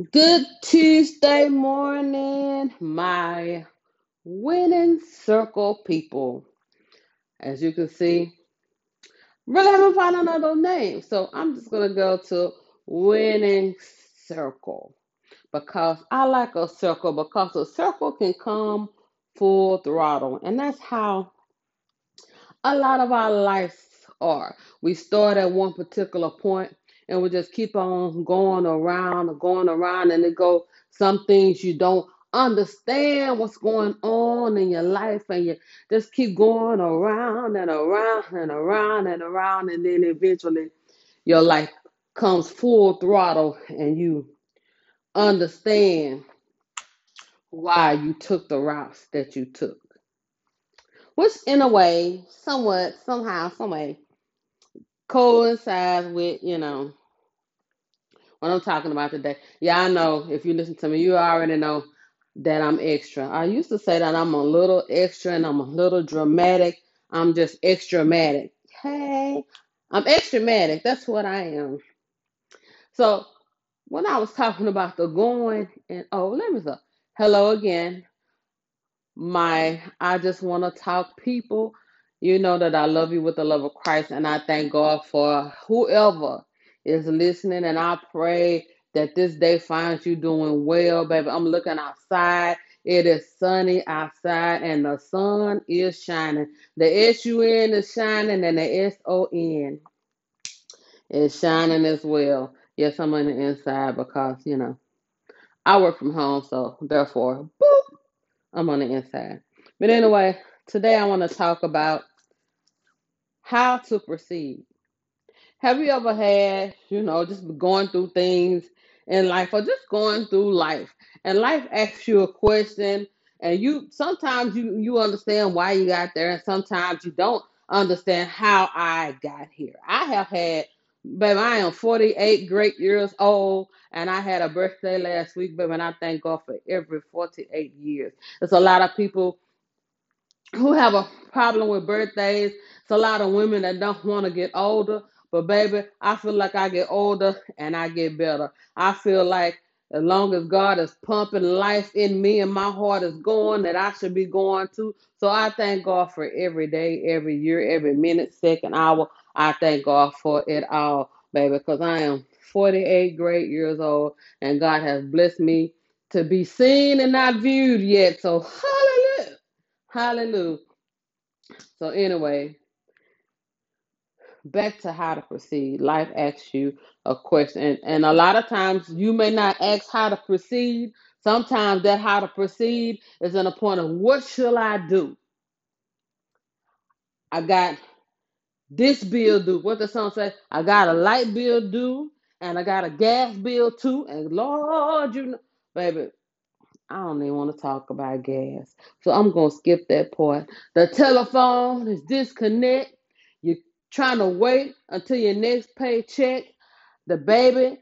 Good Tuesday morning, my winning circle people. As you can see, really haven't found another name, so I'm just gonna go to winning circle because I like a circle because a circle can come full throttle, and that's how a lot of our lives are. We start at one particular point and we just keep on going around and going around and it go some things you don't understand what's going on in your life and you just keep going around and around and around and around and then eventually your life comes full throttle and you understand why you took the routes that you took. Which in a way, somewhat, somehow, some way coincides with, you know, what I'm talking about today. Yeah, I know if you listen to me, you already know that I'm extra. I used to say that I'm a little extra and I'm a little dramatic. I'm just extra dramatic. Hey, I'm extra dramatic. That's what I am. So when I was talking about the going and oh, let me say hello again. My I just want to talk people. You know that I love you with the love of Christ, and I thank God for whoever is listening. And I pray that this day finds you doing well, baby. I'm looking outside. It is sunny outside, and the sun is shining. The S U N is shining, and the S O N is shining as well. Yes, I'm on the inside because you know I work from home, so therefore, boop, I'm on the inside. But anyway, today I want to talk about how to proceed. Have you ever had, you know, just going through things in life or just going through life and life asks you a question and you sometimes you you understand why you got there and sometimes you don't understand how I got here. I have had baby, I am 48 great years old and I had a birthday last week, baby, and I thank God for every 48 years. There's a lot of people who have a problem with birthdays. It's a lot of women that don't want to get older. But baby, I feel like I get older and I get better. I feel like as long as God is pumping life in me and my heart is going, that I should be going to. So I thank God for every day, every year, every minute, second, hour. I thank God for it all, baby, because I am 48 great years old and God has blessed me to be seen and not viewed yet. So hallelujah. Hallelujah. So anyway, back to how to proceed. Life asks you a question, and, and a lot of times you may not ask how to proceed. Sometimes that how to proceed is in a point of what shall I do? I got this bill due. What the song say? I got a light bill due, and I got a gas bill too. And Lord, you know, baby, I don't even want to talk about gas. So I'm gonna skip that part. The telephone is disconnect. Trying to wait until your next paycheck. The baby,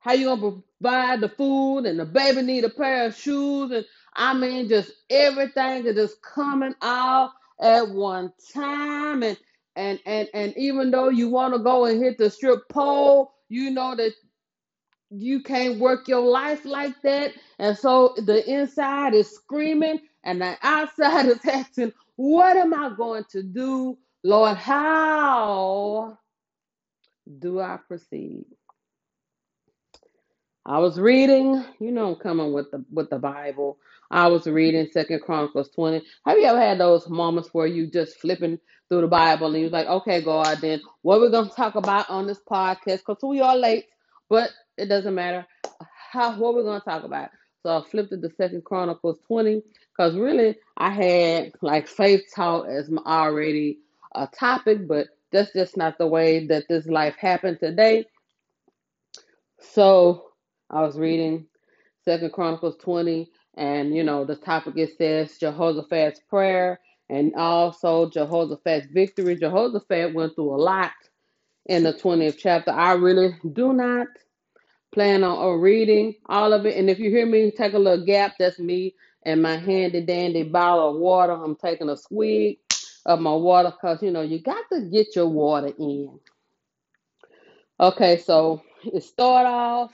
how you gonna provide the food and the baby need a pair of shoes and I mean just everything is just coming out at one time and and and and even though you want to go and hit the strip pole, you know that you can't work your life like that. And so the inside is screaming and the outside is asking, What am I going to do? Lord, how do I proceed? I was reading, you know, I'm coming with the with the Bible. I was reading Second Chronicles 20. Have you ever had those moments where you just flipping through the Bible and you're like, okay, God, then what we're gonna talk about on this podcast? Because we are late, but it doesn't matter. How what we're gonna talk about. So I flipped to the Second Chronicles 20 because really I had like faith talk as my already a topic, but that's just not the way that this life happened today. So I was reading Second Chronicles 20, and you know, the topic it says Jehoshaphat's prayer and also Jehoshaphat's victory. Jehoshaphat went through a lot in the 20th chapter. I really do not plan on or reading all of it. And if you hear me take a little gap, that's me and my handy dandy bottle of water. I'm taking a swig of my water because you know you got to get your water in. Okay, so it start off.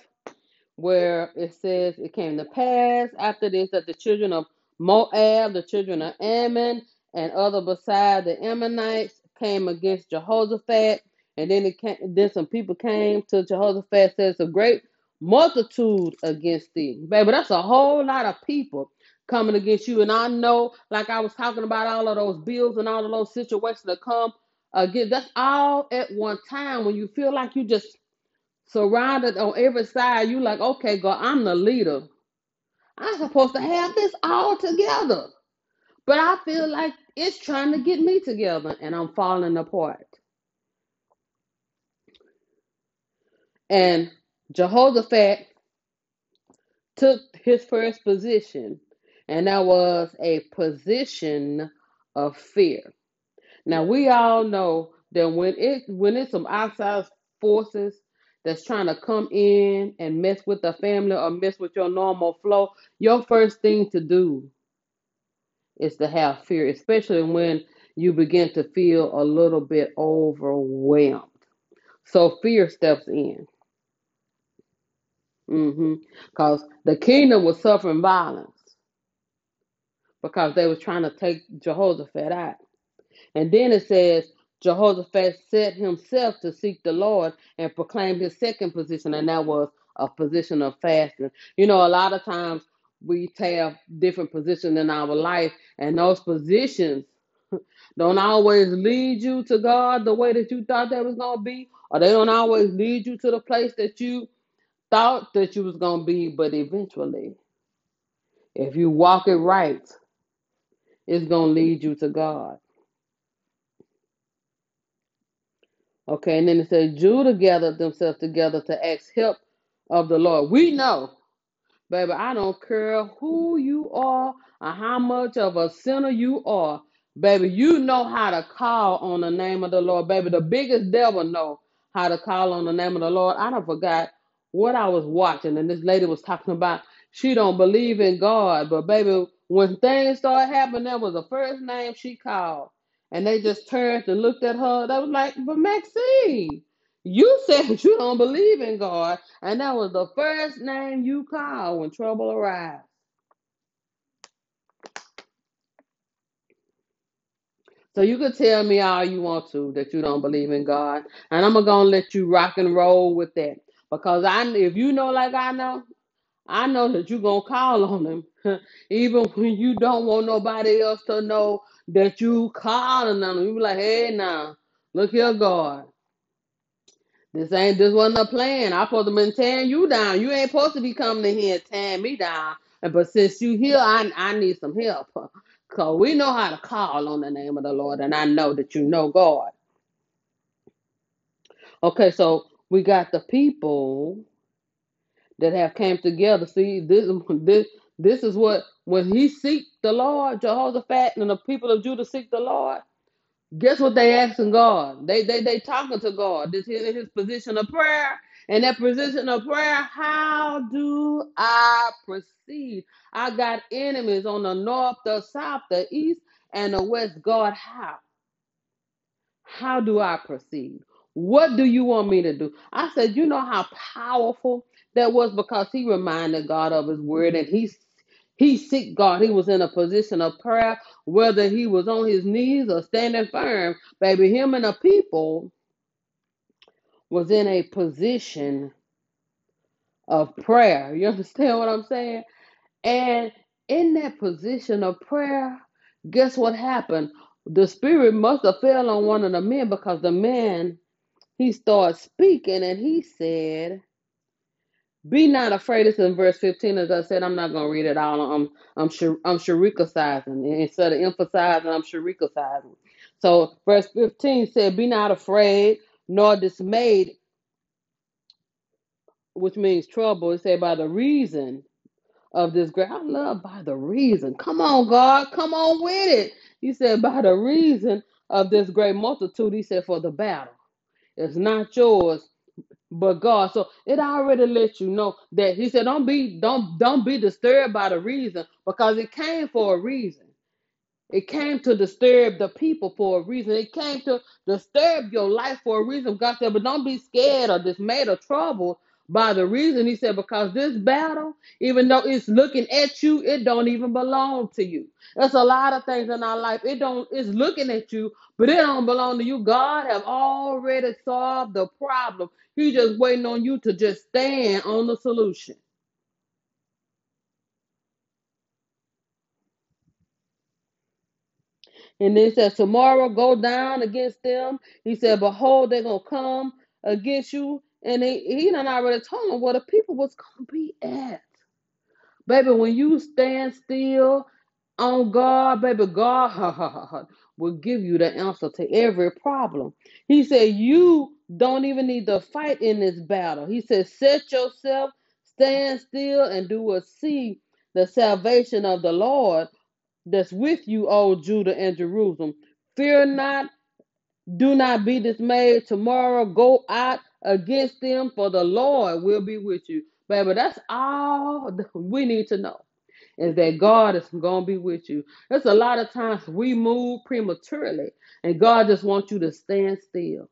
where it says it came to pass after this that the children of Moab, the children of Ammon, and other beside the Ammonites came against Jehoshaphat. And then it came, then some people came to Jehoshaphat, says a great multitude against thee. Baby, that's a whole lot of people coming against you. And I know, like I was talking about all of those bills and all of those situations that come again. That's all at one time when you feel like you just surrounded on every side. You like, okay, God, I'm the leader. I'm supposed to have this all together. But I feel like it's trying to get me together and I'm falling apart. And Jehoshaphat took his first position, and that was a position of fear. Now we all know that when it when it's some outside forces that's trying to come in and mess with the family or mess with your normal flow, your first thing to do is to have fear, especially when you begin to feel a little bit overwhelmed. So fear steps in. hmm Because the kingdom was suffering violence because they was trying to take Jehoshaphat out. And then it says Jehoshaphat set himself to seek the Lord and proclaim his second position, and that was a position of fasting. You know, a lot of times we have different positions in our life, and those positions don't always lead you to God the way that you thought that was gonna be, or they don't always lead you to the place that you thought that you was gonna be, but eventually, if you walk it right, it's gonna lead you to God. Okay, and then it says Judah gathered themselves together to ask help of the Lord. We know, baby, I don't care who you are or how much of a sinner you are, baby. You know how to call on the name of the Lord, baby. The biggest devil know how to call on the name of the Lord. I don't forgot what I was watching, and this lady was talking about she don't believe in God, but baby, when things started happening, that was the first name she called. And they just turned and looked at her. They was like, but Maxine, you said you don't believe in God. And that was the first name you called when trouble arrived. So you could tell me all you want to that you don't believe in God. And I'm gonna let you rock and roll with that. Because I if you know like I know, I know that you're gonna call on him. Even when you don't want nobody else to know that you calling on him. You be like, hey now, look here, God. This ain't this wasn't a plan. I supposed to been tearing you down. You ain't supposed to be coming in here and tearing me down. And but since you here, I I need some help. Cause we know how to call on the name of the Lord, and I know that you know God. Okay, so we got the people that have came together. See, this this this is what when he seek the Lord, Jehoshaphat and the people of Judah seek the Lord. Guess what they asking God? They they they talking to God. This is his position of prayer. And that position of prayer, how do I proceed? I got enemies on the north, the south, the east, and the west. God, how? How do I proceed? What do you want me to do? I said, you know how powerful that was because he reminded God of his word mm-hmm. and he he seek God. He was in a position of prayer, whether he was on his knees or standing firm. Baby, him and the people was in a position of prayer. You understand what I'm saying? And in that position of prayer, guess what happened? The spirit must have fell on one of the men because the man he started speaking and he said, Be not afraid. It's in verse 15. As I said, I'm not gonna read it all. I'm I'm sure I'm sharikasizing. Instead of emphasizing, I'm sharikasizing. So verse 15 said, Be not afraid nor dismayed, which means trouble. It said by the reason of this great. I love by the reason. Come on, God, come on with it. He said, by the reason of this great multitude, he said, for the battle. It's not yours, but God. So it already let you know that he said, don't be, don't, don't be disturbed by the reason, because it came for a reason. It came to disturb the people for a reason. It came to disturb your life for a reason. God said, but don't be scared or dismayed or troubled By the reason he said, because this battle, even though it's looking at you, it don't even belong to you. That's a lot of things in our life. It don't, it's looking at you, but it don't belong to you. God have already solved the problem. He just waiting on you to just stand on the solution. And then he says, Tomorrow go down against them. He said, Behold, they're gonna come against you. And he, he done already told him where the people was gonna be at. Baby, when you stand still on God, baby, God will give you the answer to every problem. He said, You don't even need to fight in this battle. He said, Set yourself, stand still, and do a see the salvation of the Lord that's with you, O Judah and Jerusalem. Fear not, do not be dismayed. Tomorrow go out against them, for the Lord will be with you. Baby, that's all we need to know is that God is going to be with you. There's a lot of times we move prematurely, and God just wants you to stand still.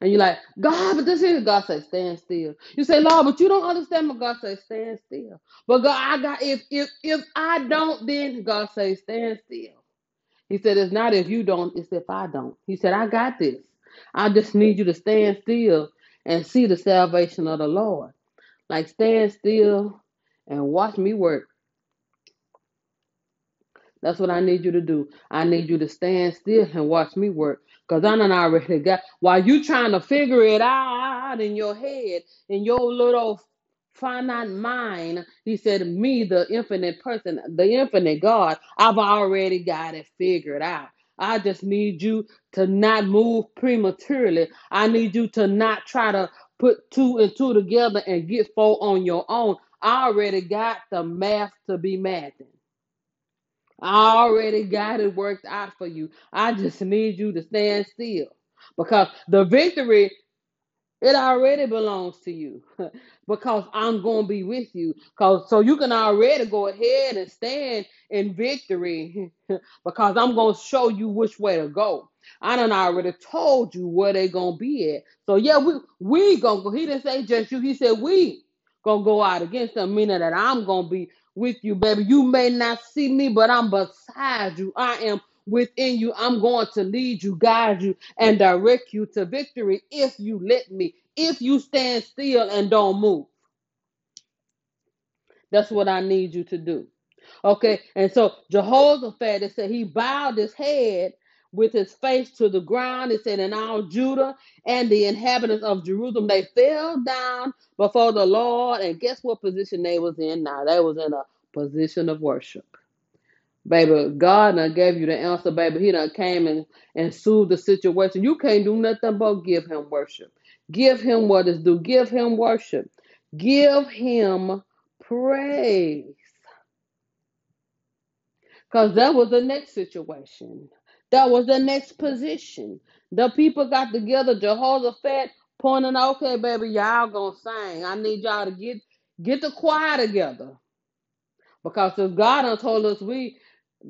And you're like, God, but this is God says, stand still. You say, Lord, but you don't understand what God says, stand still. But God, I got if if if I don't, then God says, stand still. He said, It's not if you don't, it's if I don't. He said, I got this. I just need you to stand still and see the salvation of the Lord. Like stand still and watch me work. That's what I need you to do. I need you to stand still and watch me work. Because I done already got while you trying to figure it out in your head, in your little finite mind, he said, Me, the infinite person, the infinite God, I've already got it figured out. I just need you to not move prematurely. I need you to not try to put two and two together and get four on your own. I already got the math to be mathing. I already got it worked out for you. I just need you to stand still because the victory it already belongs to you because I'm going to be with you. Cause so you can already go ahead and stand in victory because I'm going to show you which way to go. I done already told you where they going to be at. So yeah, we we going to go. He didn't say just you. He said we going to go out against them, meaning that I'm going to be with you, baby. You may not see me, but I'm beside you. I am within you. I'm going to lead you, guide you, and direct you to victory if you let me. If you stand still and don't move, that's what I need you to do. Okay, and so Jehoshaphat, said he bowed his head with his face to the ground. It said, and all Judah and the inhabitants of Jerusalem, they fell down before the Lord. And guess what position they was in now? They was in a position of worship. Baby, God done gave you the answer, baby. He done came and, and soothed the situation. You can't do nothing but give him worship. Give him what is due. Give him worship. Give him praise. Because that was the next situation. That was the next position. The people got together, Jehoshaphat pointing, okay, baby, y'all gonna sing. I need y'all to get get the choir together. Because if God done told us we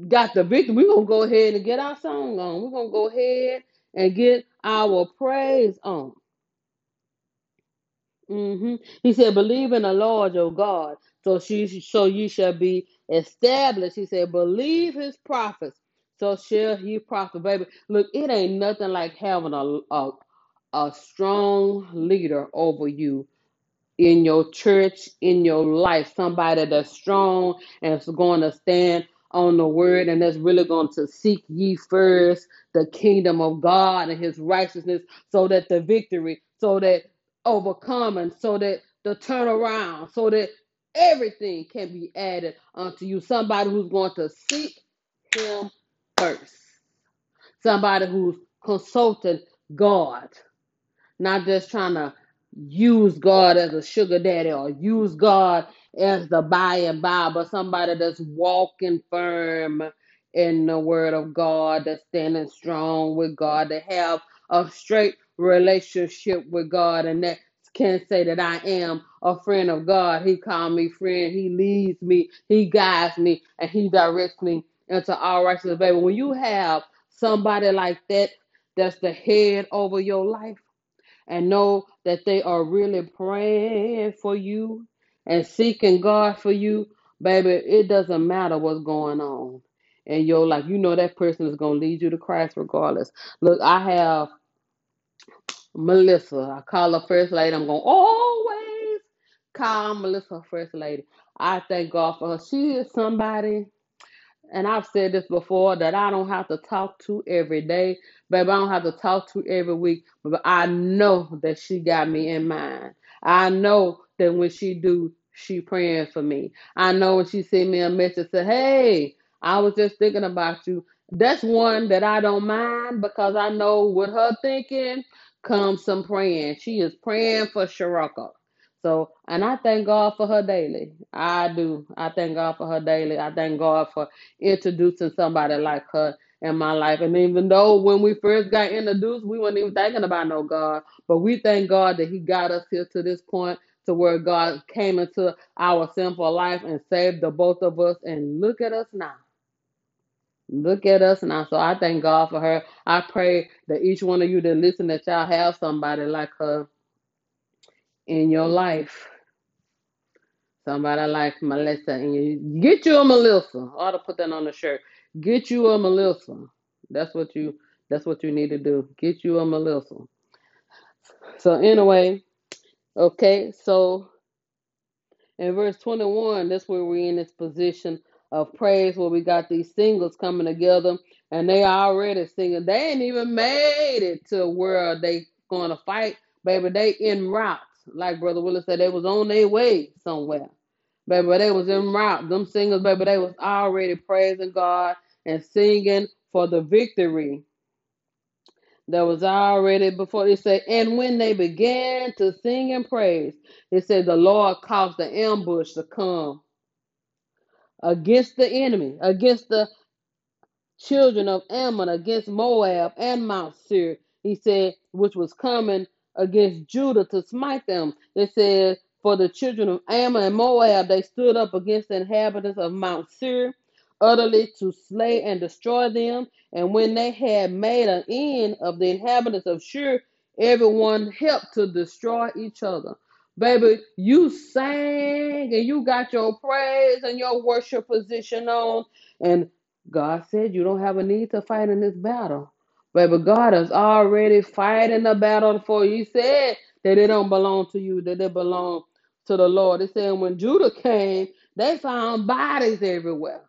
got the victory, we're gonna go ahead and get our song on. We're gonna go ahead and get our praise on. hmm He said, "Believe in the Lord your God, so she so you shall be established." He said, "Believe His prophets, so shall He prosper." Baby, look, it ain't nothing like having a a, a strong leader over you in your church, in your life, somebody that's strong and is going to stand on the word and that's really going to seek ye first the kingdom of God and his righteousness so that the victory, so that overcoming, so that the turnaround, so that everything can be added unto you. Somebody who's going to seek him first. Somebody who's consulting God not just trying to use God as a sugar daddy or use God as the by and by, but somebody that's walking firm in the word of God, that's standing strong with God, that have a straight relationship with God, and that can say that I am a friend of God. He called me friend. He leads me. He guides me, and He directs me into all righteousness. Baby, when you have somebody like that, that's the head over your life and know that they are really praying for you and seeking God for you, baby, it doesn't matter what's going on in your life. You know that person is going to lead you to Christ regardless. Look, I have Melissa. I call her first lady. I'm going to always call Melissa first lady. I thank God for her. She is somebody and I've said this before that I don't have to talk to every day, baby. I don't have to talk to every week, but I know that she got me in mind. I know that when she do, she praying for me. I know when she send me a message, say, "Hey, I was just thinking about you." That's one that I don't mind because I know with her thinking comes some praying. She is praying for Sharaka. So, and I thank God for her daily. I do. I thank God for her daily. I thank God for introducing somebody like her in my life. And even though when we first got introduced, we weren't even thinking about no God, but we thank God that He got us here to this point to where God came into our sinful life and saved the both of us. And look at us now. Look at us now. So I thank God for her. I pray that each one of you that listen that y'all have somebody like her in your life. Somebody like Melissa, and you get you a Melissa. I ought to put that on the shirt. Get you a Melissa. That's what you. That's what you need to do. Get you a Melissa. So anyway, okay. So in verse twenty-one, that's where we're in this position of praise, where we got these singles coming together, and they already singing. They ain't even made it to where they gonna fight, baby. They in route, like Brother Willis said. They was on their way somewhere. Baby, they was in route. Them singers, baby, they was already praising God and singing for the victory that was already before. It said, and when they began to sing and praise, it said the Lord caused the ambush to come against the enemy, against the children of Ammon against Moab and Mount Seir. He said, which was coming against Judah to smite them. It said, for the children of Ammon and Moab, they stood up against the inhabitants of Mount Seir, utterly to slay and destroy them. And when they had made an end of the inhabitants of Seir, everyone helped to destroy each other. Baby, you sang and you got your praise and your worship position on. And God said you don't have a need to fight in this battle. Baby, God is already fighting the battle for you. He said that it don't belong to you, that it belong to the Lord. It said when Judah came, they found bodies everywhere.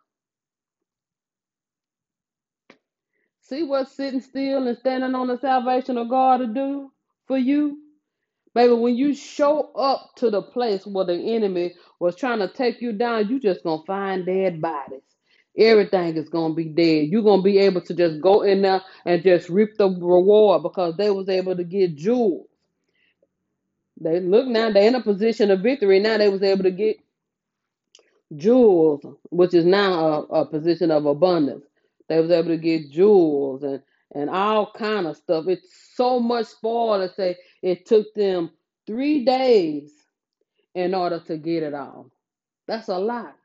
See what's sitting still and standing on the salvation of God to do for you? Baby, when you show up to the place where the enemy was trying to take you down, you just gonna find dead bodies. Everything is gonna be dead. You're gonna be able to just go in there and just reap the reward because they was able to get jewels. They look now, they're in a position of victory. Now they was able to get jewels, which is now a, a position of abundance. They was able to get jewels and and all kind of stuff. It's so much spoil to say it took them three days in order to get it all. That's a lot.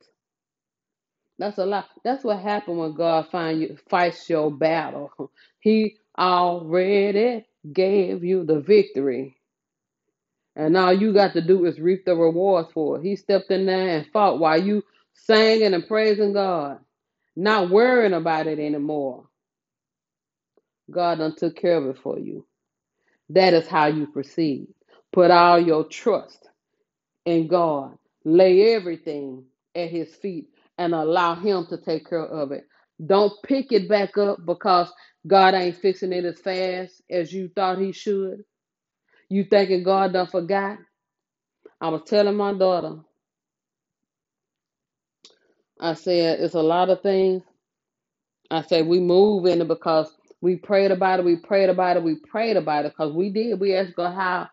That's a lot. That's what happened when God find you fights your battle. He already gave you the victory. And all you got to do is reap the rewards for it. He stepped in there and fought while you singing and praising God, not worrying about it anymore. God done took care of it for you. That is how you proceed. Put all your trust in God. Lay everything at His feet and allow Him to take care of it. Don't pick it back up because God ain't fixing it as fast as you thought He should. You thinking God done forgot? I was telling my daughter, I said, it's a lot of things. I said, we move in it because we prayed about it, we prayed about it, we prayed about it because we did. We asked God how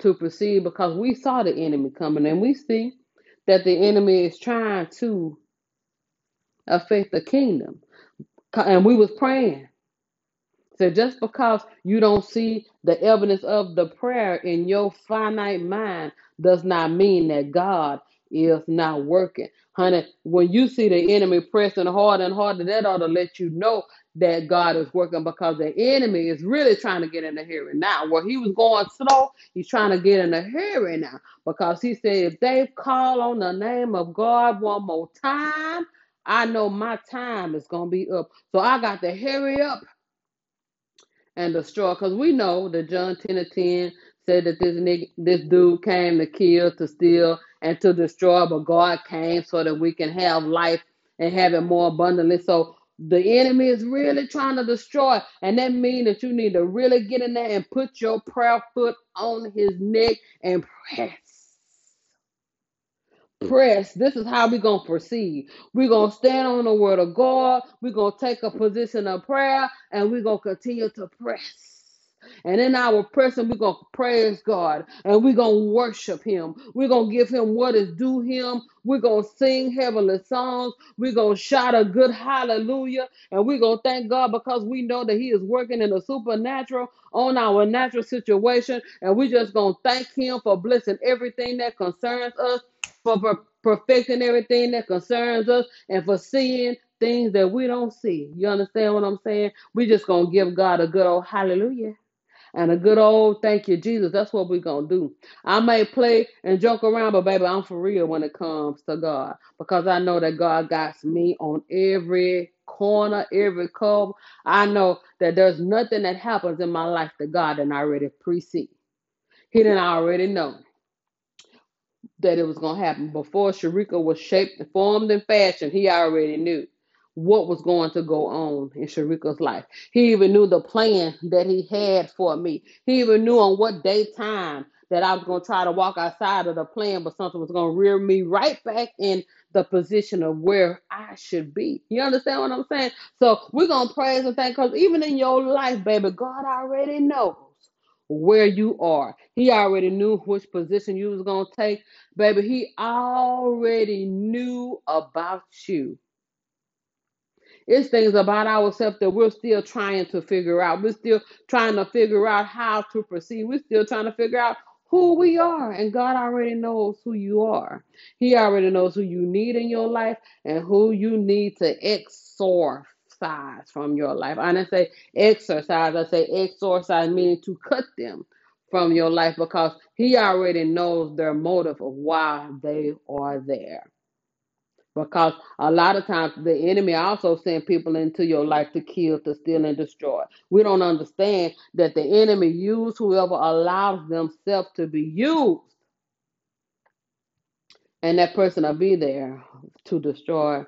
to proceed because we saw the enemy coming and we see that the enemy is trying to affect the kingdom. And we was praying. So just because you don't see the evidence of the prayer in your finite mind does not mean that God is not working. Honey, when you see the enemy pressing harder and harder, that ought to let you know that God is working because the enemy is really trying to get in the hearing now. Where he was going slow, he's trying to get in the hearing now because he said, if they call on the name of God one more time, I know my time is going to be up. So I got to hurry up and destroy. Because we know that John 10 and 10 said that this nigga, this dude came to kill, to steal, and to destroy, but God came so that we can have life and have it more abundantly. So the enemy is really trying to destroy, and that means that you need to really get in there and put your prayer foot on his neck and press mm. press. This is how we're going to proceed. We're going to stand on the word of God. We're going to take a position of prayer and we're going to continue to press. And in our pressing, we're going to praise God and we're going to worship Him. We're going to give Him what is due Him. We're going to sing heavenly songs. We're going to shout a good hallelujah. And we're going to thank God because we know that He is working in the supernatural on our natural situation. And we're just going to thank Him for blessing everything that concerns us for per- perfecting everything that concerns us and for seeing things that we don't see. You understand what I'm saying? We just gonna give God a good old hallelujah and a good old thank you, Jesus. That's what we're gonna do. I may play and joke around, but baby, I'm for real when it comes to God because I know that God got me on every corner, every curve. I know that there's nothing that happens in my life that God didn't already precede. He didn't already know that it was going to happen. Before Sharika was shaped, formed, and fashioned, he already knew what was going to go on in Sharika's life. He even knew the plan that he had for me. He even knew on what day time that I was going to try to walk outside of the plan, but something was going to rear me right back in the position of where I should be. You understand what I'm saying? So we're going to praise and thank because even in your life, baby, God already knows where you are. He already knew which position you was going to take Baby, he already knew about you. It's things about ourselves that we're still trying to figure out. We're still trying to figure out how to proceed. We're still trying to figure out who we are. And God already knows who you are. He already knows who you need in your life and who you need to exorcise from your life. I didn't say exercise, I say exorcise, meaning to cut them from your life because He already knows their motive of why they are there. Because a lot of times the enemy also send people into your life to kill, to steal, and destroy. We don't understand that the enemy use whoever allows themselves to be used, and that person will be there to destroy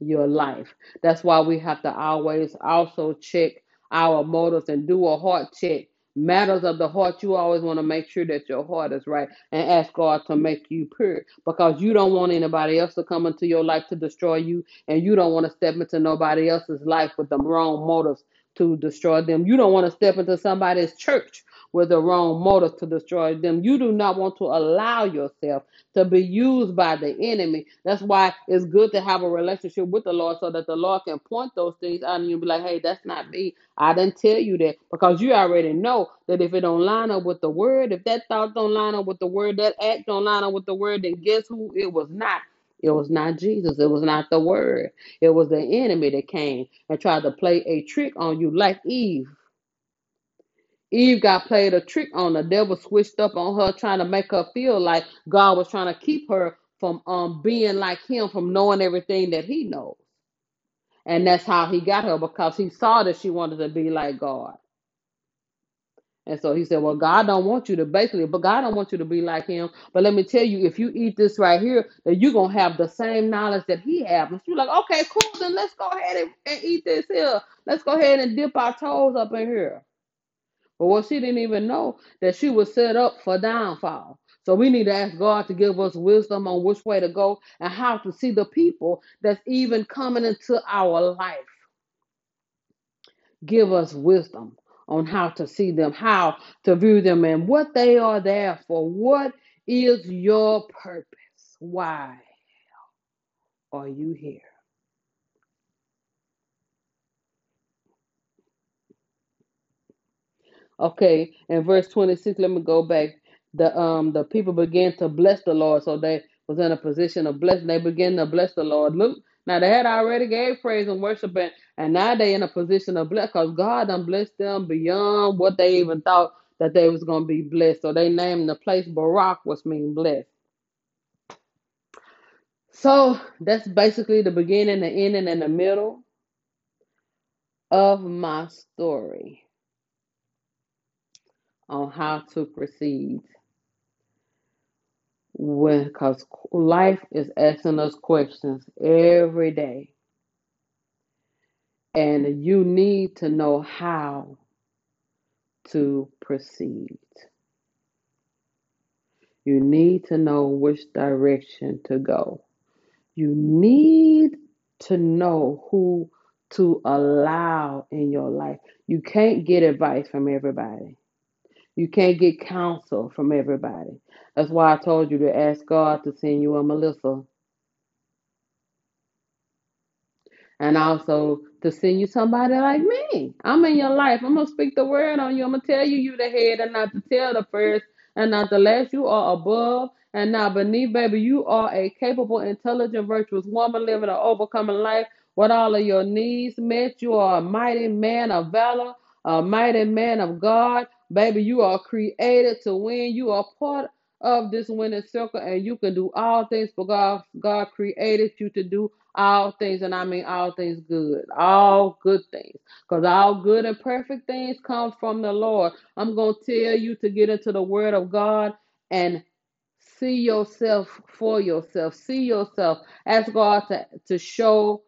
your life. That's why we have to always also check our motives and do a heart check. Matters of the heart, you always want to make sure that your heart is right and ask God to make you pure because you don't want anybody else to come into your life to destroy you, and you don't want to step into nobody else's life with the wrong motives to destroy them. You don't want to step into somebody's church with the wrong motive to destroy them. You do not want to allow yourself to be used by the enemy. That's why it's good to have a relationship with the Lord so that the Lord can point those things out and you'll be like, hey, that's not me. I didn't tell you that because you already know that if it don't line up with the word, if that thought don't line up with the word, that act don't line up with the word, then guess who it was not? It was not Jesus. It was not the word. It was the enemy that came and tried to play a trick on you like Eve. Eve got played a trick on. The devil switched up on her, trying to make her feel like God was trying to keep her from um being like him, from knowing everything that he knows. And that's how he got her because he saw that she wanted to be like God. And so he said, Well, God don't want you to basically, but God don't want you to be like him. But let me tell you, if you eat this right here, that you're gonna have the same knowledge that he has. And she's like, Okay, cool, then let's go ahead and, and eat this here. Let's go ahead and dip our toes up in here. But what she didn't even know that she was set up for downfall. So we need to ask God to give us wisdom on which way to go and how to see the people that's even coming into our life. Give us wisdom on how to see them, how to view them, and what they are there for. What is your purpose? Why are you here? Okay, in verse 26, let me go back. The um the people began to bless the Lord. So they was in a position of blessing. They began to bless the Lord. Look, now they had already gave praise and worship, and, and now they in a position of bless because God done blessed them beyond what they even thought that they was gonna be blessed. So they named the place Barak, which means blessed. So that's basically the beginning, the ending, and the middle of my story on how to proceed. Because life is asking us questions every day. And you need to know how to proceed. You need to know which direction to go. You need to know who to allow in your life. You can't get advice from everybody You can't get counsel from everybody. That's why I told you to ask God to send you a Melissa and also to send you somebody like me. I'm in your life. I'm gonna speak the word on you. I'm gonna tell you you the head and not the tail, the first and not the last. You are above and not beneath, baby. You are a capable, intelligent, virtuous woman living an overcoming life with all of your needs met. You are a mighty man of valor, a mighty man of God. Baby, you are created to win. You are part of this winning circle, and you can do all things for God. God created you to do all things, and I mean all things good, all good things, because all good and perfect things come from the Lord. I'm going to tell you to get into the Word of God and see yourself for yourself. See yourself. Ask God to, to show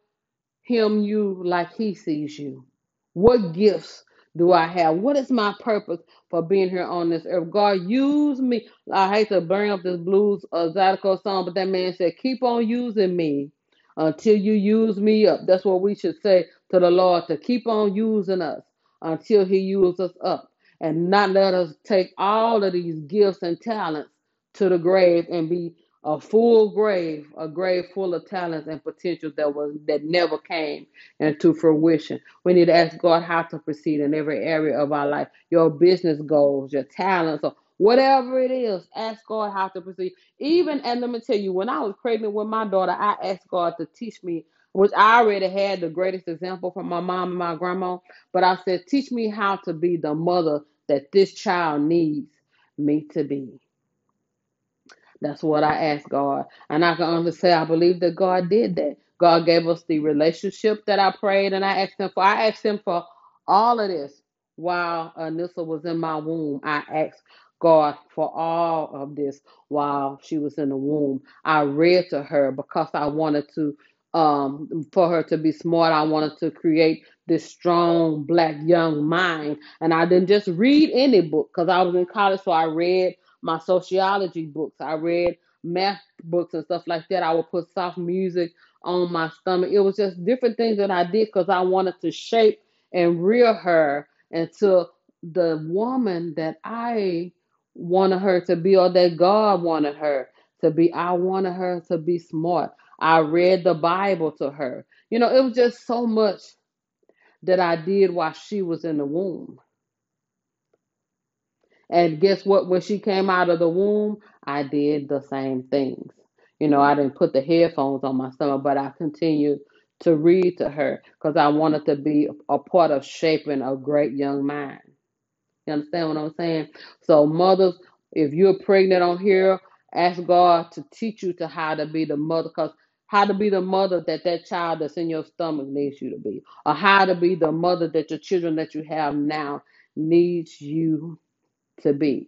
him you like he sees you. What gifts do I have? What is my purpose for being here on this earth? God, use me. I hate to bring up this blues uh, Zydeco song, but that man said, keep on using me until you use me up. That's what we should say to the Lord, to keep on using us until he uses us up and not let us take all of these gifts and talents to the grave and be a full grave, a grave full of talents and potential that was that never came into fruition. We need to ask God how to proceed in every area of our life. Your business goals, your talents, or whatever it is, ask God how to proceed. Even and let me tell you, when I was pregnant with my daughter, I asked God to teach me, which I already had the greatest example from my mom and my grandma, but I said, teach me how to be the mother that this child needs me to be. That's what I asked God. And I can only say I believe that God did that. God gave us the relationship that I prayed and I asked him for. I asked him for all of this while Anissa was in my womb. I asked God for all of this while she was in the womb. I read to her because I wanted to um for her to be smart. I wanted to create this strong black young mind. And I didn't just read any book because I was in college, so I read my sociology books. I read math books and stuff like that. I would put soft music on my stomach. It was just different things that I did because I wanted to shape and rear her into the woman that I wanted her to be or that God wanted her to be. I wanted her to be smart. I read the Bible to her. You know, it was just so much that I did while she was in the womb. And guess what? When she came out of the womb, I did the same things. You know, I didn't put the headphones on my stomach, but I continued to read to her because I wanted to be a part of shaping a great young mind. You understand what I'm saying? So, mothers, if you're pregnant on here, ask God to teach you to how to be the mother, because how to be the mother that that child that's in your stomach needs you to be, or how to be the mother that your children that you have now needs you to be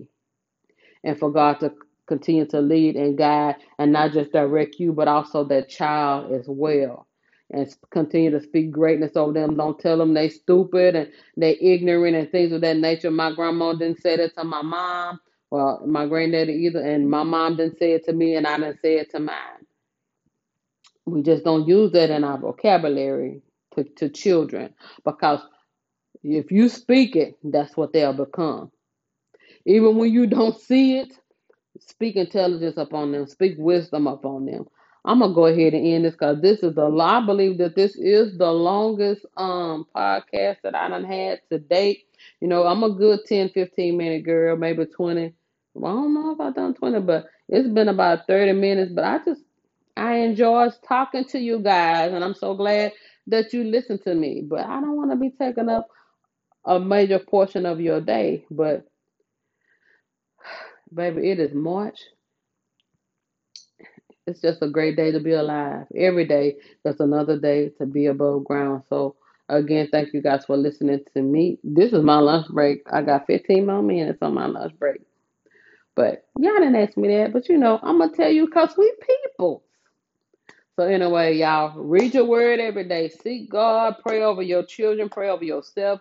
and for God to continue to lead and guide and not just direct you, but also that child as well. And continue to speak greatness over them. Don't tell them they stupid and they ignorant and things of that nature. My grandma didn't say that to my mom. Well, my granddaddy either, and my mom didn't say it to me, and I didn't say it to mine. We just don't use that in our vocabulary to, to children because if you speak it, that's what they'll become. Even when you don't see it, Speak intelligence upon them. Speak wisdom upon them. I'm gonna go ahead and end this because this is the I believe that this is the longest um podcast that I done had to date. You know, I'm a good 10, 15 minute girl, maybe 20. Well, I don't know if I've done 20, but It's been about 30 minutes, but I just I enjoy talking to you guys, and I'm so glad that you listen to me. But I don't want to be taking up a major portion of your day. But baby, it is March. It's just a great day to be alive. Every day is another day to be above ground. So again, thank you guys for listening to me. This is my lunch break. I got 15 more minutes on my lunch break. But y'all didn't ask me that. But you know, I'm gonna tell you because we people. So anyway, y'all read your word every day. Seek God. Pray over your children. Pray over yourself.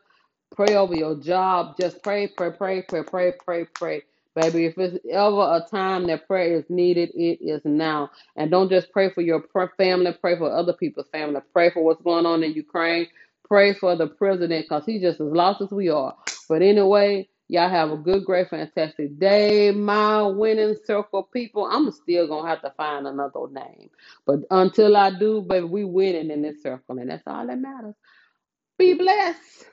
Pray over your job. Just pray, pray, pray, pray, pray, pray, pray. Baby, if it's ever a time that prayer is needed, it is now. And don't just pray for your family, pray for other people's family. Pray for what's going on in Ukraine. Pray for the president because he's just as lost as we are. But anyway, y'all have a good, great, fantastic day. My winning circle people, I'm still going to have to find another name. But until I do, baby, we winning in this circle. And that's all that matters. Be blessed.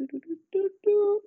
do do do do do